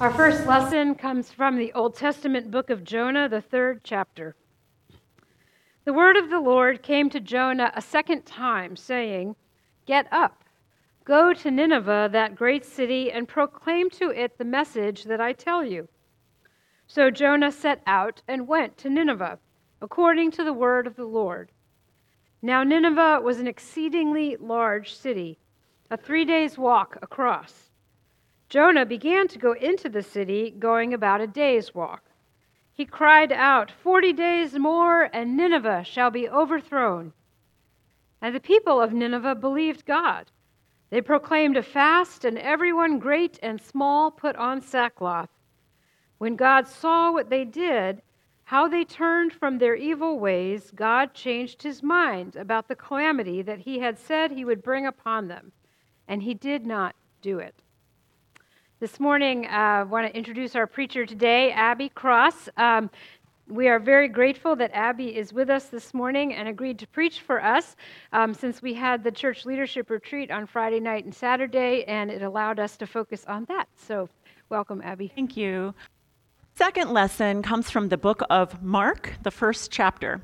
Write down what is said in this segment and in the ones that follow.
Our first lesson comes from the Old Testament book of Jonah, the third chapter. The word of the Lord came to Jonah a second time, saying, Get up, go to Nineveh, that great city, and proclaim to it the message that I tell you. So Jonah set out and went to Nineveh, according to the word of the Lord. Now, Nineveh was an exceedingly large city, a three days' walk across. Jonah began to go into the city, going about a day's walk. He cried out, Forty days more, and Nineveh shall be overthrown. And the people of Nineveh believed God. They proclaimed a fast, and everyone, great and small, put on sackcloth. When God saw what they did, how they turned from their evil ways, God changed his mind about the calamity that he had said he would bring upon them, and he did not do it. This morning, uh, I want to introduce our preacher today, Abby Cross. Um, we are very grateful that Abby is with us this morning and agreed to preach for us um, since we had the church leadership retreat on Friday night and Saturday, and it allowed us to focus on that. So, welcome, Abby. Thank you. Second lesson comes from the book of Mark, the first chapter.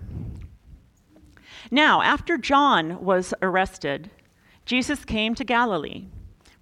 Now, after John was arrested, Jesus came to Galilee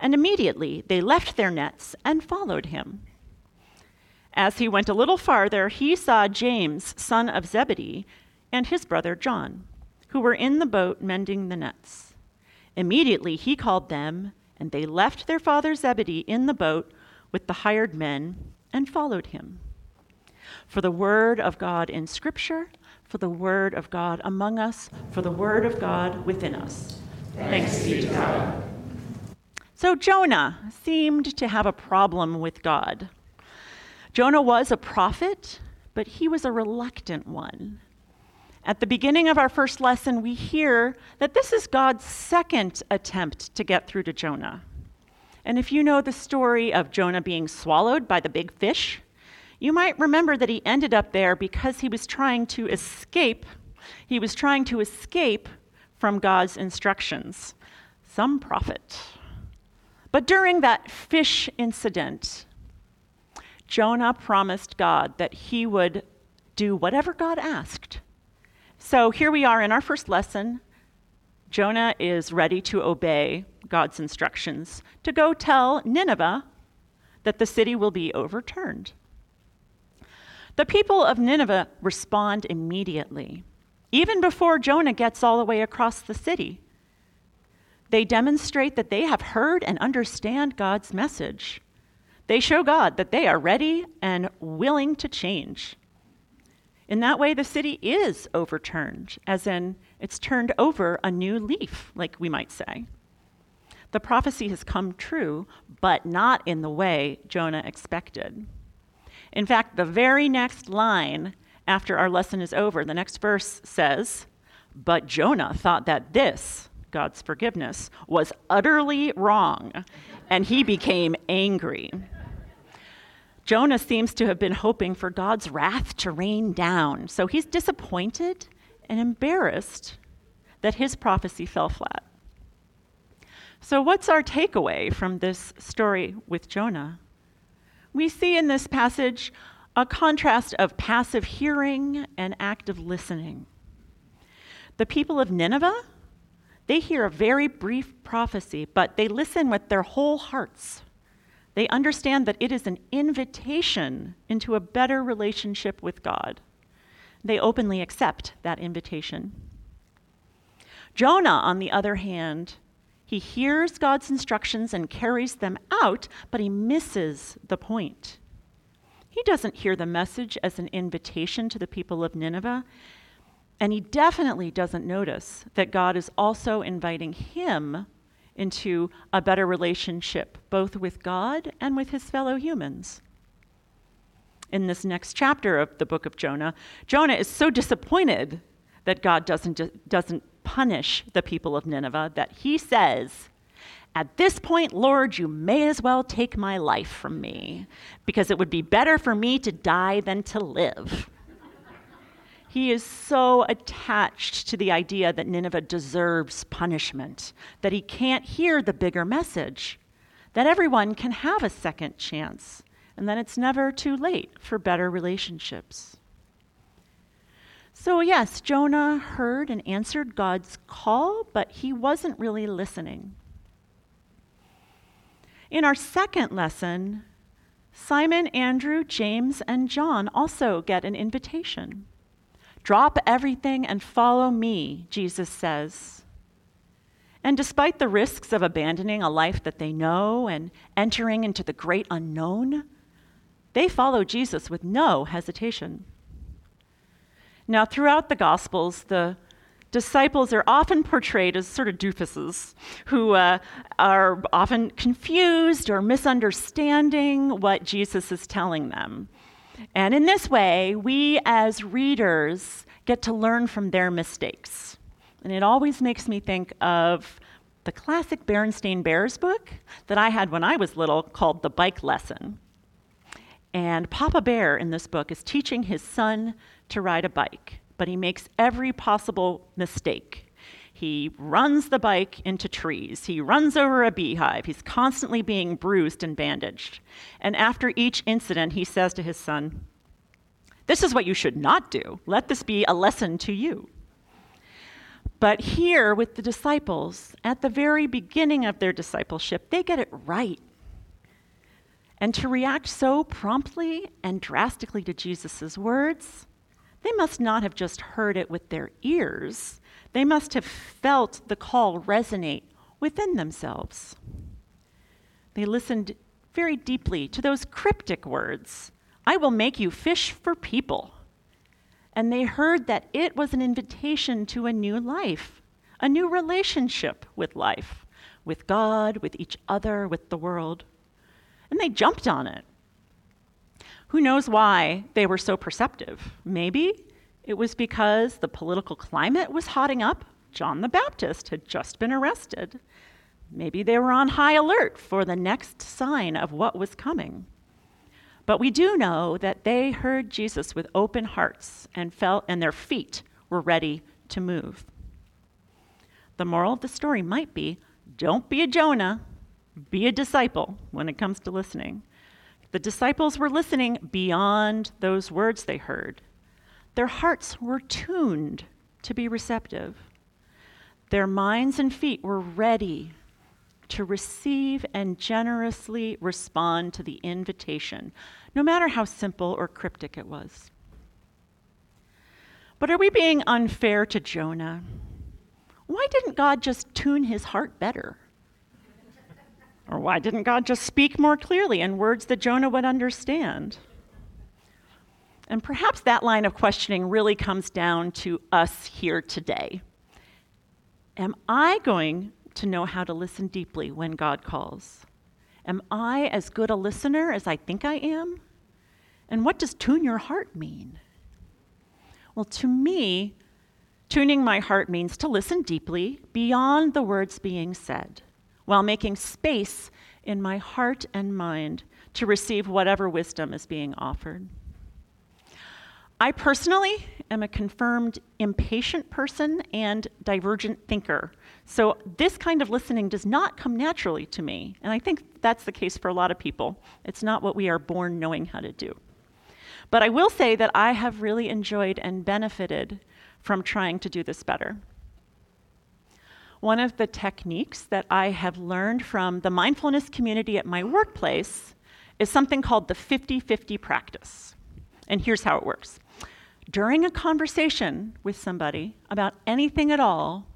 And immediately they left their nets and followed him. As he went a little farther, he saw James, son of Zebedee, and his brother John, who were in the boat mending the nets. Immediately he called them, and they left their father Zebedee in the boat with the hired men and followed him. For the word of God in Scripture, for the word of God among us, for the word of God within us. Thanks, be to God. So Jonah seemed to have a problem with God. Jonah was a prophet, but he was a reluctant one. At the beginning of our first lesson, we hear that this is God's second attempt to get through to Jonah. And if you know the story of Jonah being swallowed by the big fish, you might remember that he ended up there because he was trying to escape. He was trying to escape from God's instructions. Some prophet. But during that fish incident, Jonah promised God that he would do whatever God asked. So here we are in our first lesson. Jonah is ready to obey God's instructions to go tell Nineveh that the city will be overturned. The people of Nineveh respond immediately, even before Jonah gets all the way across the city. They demonstrate that they have heard and understand God's message. They show God that they are ready and willing to change. In that way, the city is overturned, as in, it's turned over a new leaf, like we might say. The prophecy has come true, but not in the way Jonah expected. In fact, the very next line after our lesson is over, the next verse says, But Jonah thought that this, God's forgiveness, was utterly wrong, and he became angry. Jonah seems to have been hoping for God's wrath to rain down, so he's disappointed and embarrassed that his prophecy fell flat. So, what's our takeaway from this story with Jonah? We see in this passage a contrast of passive hearing and active listening. The people of Nineveh they hear a very brief prophecy, but they listen with their whole hearts. They understand that it is an invitation into a better relationship with God. They openly accept that invitation. Jonah, on the other hand, he hears God's instructions and carries them out, but he misses the point. He doesn't hear the message as an invitation to the people of Nineveh. And he definitely doesn't notice that God is also inviting him into a better relationship, both with God and with his fellow humans. in this next chapter of the book of Jonah, Jonah is so disappointed that God doesn't, doesn't punish the people of Nineveh that he says, At this point, Lord, you may as well take my life from me, because it would be better for me to die than to live. He is so attached to the idea that Nineveh deserves punishment that he can't hear the bigger message that everyone can have a second chance and that it's never too late for better relationships. So, yes, Jonah heard and answered God's call, but he wasn't really listening. In our second lesson, Simon, Andrew, James, and John also get an invitation. Drop everything and follow me, Jesus says. And despite the risks of abandoning a life that they know and entering into the great unknown, they follow Jesus with no hesitation. Now, throughout the Gospels, the disciples are often portrayed as sort of doofuses who uh, are often confused or misunderstanding what Jesus is telling them. And in this way, we as readers get to learn from their mistakes. And it always makes me think of the classic Berenstain Bears book that I had when I was little called The Bike Lesson. And Papa Bear in this book is teaching his son to ride a bike, but he makes every possible mistake. He runs the bike into trees. He runs over a beehive. He's constantly being bruised and bandaged. And after each incident, he says to his son, This is what you should not do. Let this be a lesson to you. But here with the disciples, at the very beginning of their discipleship, they get it right. And to react so promptly and drastically to Jesus' words, they must not have just heard it with their ears, they must have felt the call resonate within themselves. They listened very deeply to those cryptic words I will make you fish for people. And they heard that it was an invitation to a new life, a new relationship with life, with God, with each other, with the world. And they jumped on it. Who knows why they were so perceptive? Maybe it was because the political climate was hotting up. John the Baptist had just been arrested. Maybe they were on high alert for the next sign of what was coming. But we do know that they heard Jesus with open hearts and felt and their feet were ready to move. The moral of the story might be don't be a Jonah, be a disciple when it comes to listening. The disciples were listening beyond those words they heard. Their hearts were tuned to be receptive. Their minds and feet were ready to receive and generously respond to the invitation, no matter how simple or cryptic it was. But are we being unfair to Jonah? Why didn't God just tune his heart better? Or why didn't God just speak more clearly in words that Jonah would understand? And perhaps that line of questioning really comes down to us here today. Am I going to know how to listen deeply when God calls? Am I as good a listener as I think I am? And what does tune your heart mean? Well, to me, tuning my heart means to listen deeply beyond the words being said while making space in my heart and mind to receive whatever wisdom is being offered. I personally am a confirmed impatient person and divergent thinker. So, this kind of listening does not come naturally to me. And I think that's the case for a lot of people. It's not what we are born knowing how to do. But I will say that I have really enjoyed and benefited from trying to do this better. One of the techniques that I have learned from the mindfulness community at my workplace is something called the 50 50 practice. And here's how it works during a conversation with somebody about anything at all,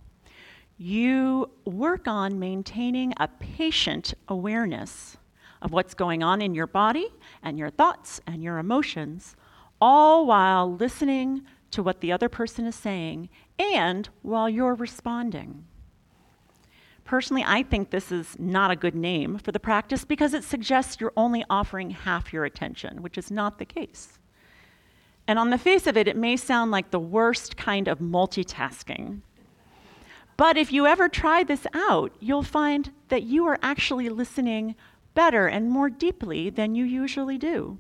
you work on maintaining a patient awareness of what's going on in your body and your thoughts and your emotions, all while listening to what the other person is saying and while you're responding. Personally, I think this is not a good name for the practice because it suggests you're only offering half your attention, which is not the case. And on the face of it, it may sound like the worst kind of multitasking. But if you ever try this out, you'll find that you are actually listening better and more deeply than you usually do.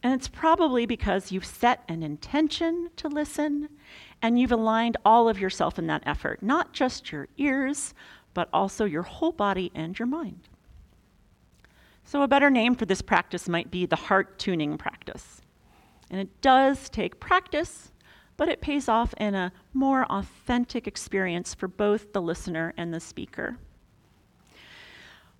And it's probably because you've set an intention to listen and you've aligned all of yourself in that effort, not just your ears, but also your whole body and your mind. So, a better name for this practice might be the heart tuning practice. And it does take practice, but it pays off in a more authentic experience for both the listener and the speaker.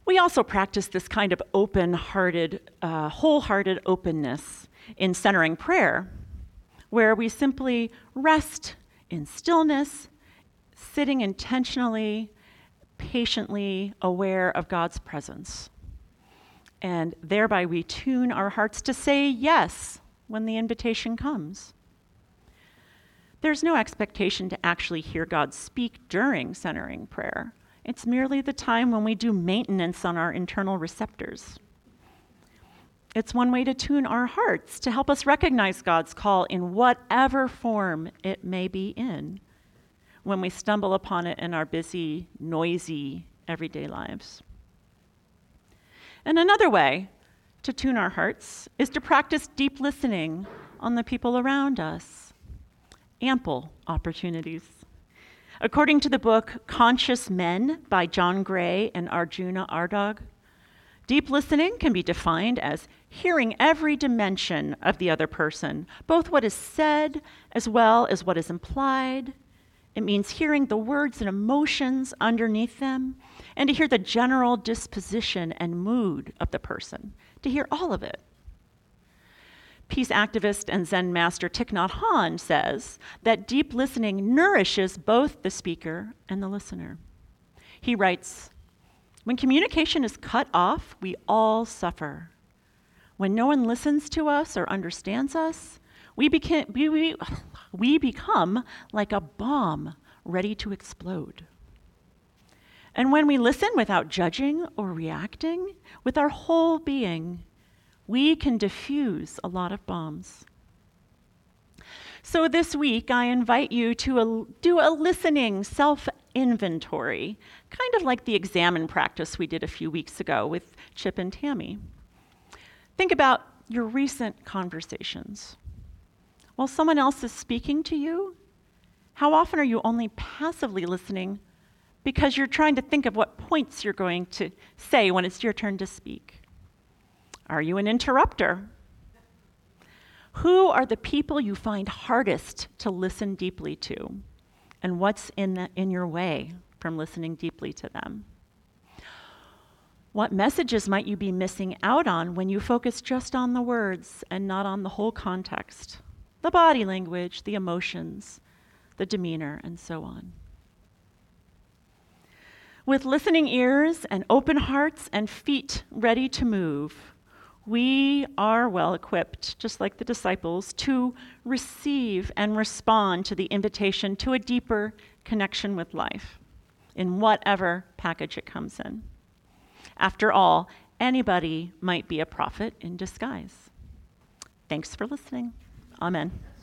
We also practice this kind of open hearted, uh, wholehearted openness in centering prayer, where we simply rest in stillness, sitting intentionally, patiently aware of God's presence. And thereby we tune our hearts to say yes when the invitation comes. There's no expectation to actually hear God speak during centering prayer. It's merely the time when we do maintenance on our internal receptors. It's one way to tune our hearts to help us recognize God's call in whatever form it may be in when we stumble upon it in our busy, noisy, everyday lives. And another way to tune our hearts is to practice deep listening on the people around us. Ample opportunities. According to the book Conscious Men by John Gray and Arjuna Ardagh, deep listening can be defined as hearing every dimension of the other person, both what is said as well as what is implied. It means hearing the words and emotions underneath them, and to hear the general disposition and mood of the person to hear all of it. Peace activist and Zen master Thich Nhat Hanh says that deep listening nourishes both the speaker and the listener. He writes When communication is cut off, we all suffer. When no one listens to us or understands us, we, beca- we, we, we become like a bomb ready to explode. And when we listen without judging or reacting, with our whole being, we can diffuse a lot of bombs. So this week, I invite you to a, do a listening self inventory, kind of like the Examen practice we did a few weeks ago with Chip and Tammy. Think about your recent conversations. While someone else is speaking to you, how often are you only passively listening because you're trying to think of what points you're going to say when it's your turn to speak. Are you an interrupter? Who are the people you find hardest to listen deeply to? And what's in, the, in your way from listening deeply to them? What messages might you be missing out on when you focus just on the words and not on the whole context? The body language, the emotions, the demeanor, and so on. With listening ears and open hearts and feet ready to move, we are well equipped, just like the disciples, to receive and respond to the invitation to a deeper connection with life in whatever package it comes in. After all, anybody might be a prophet in disguise. Thanks for listening. Amen.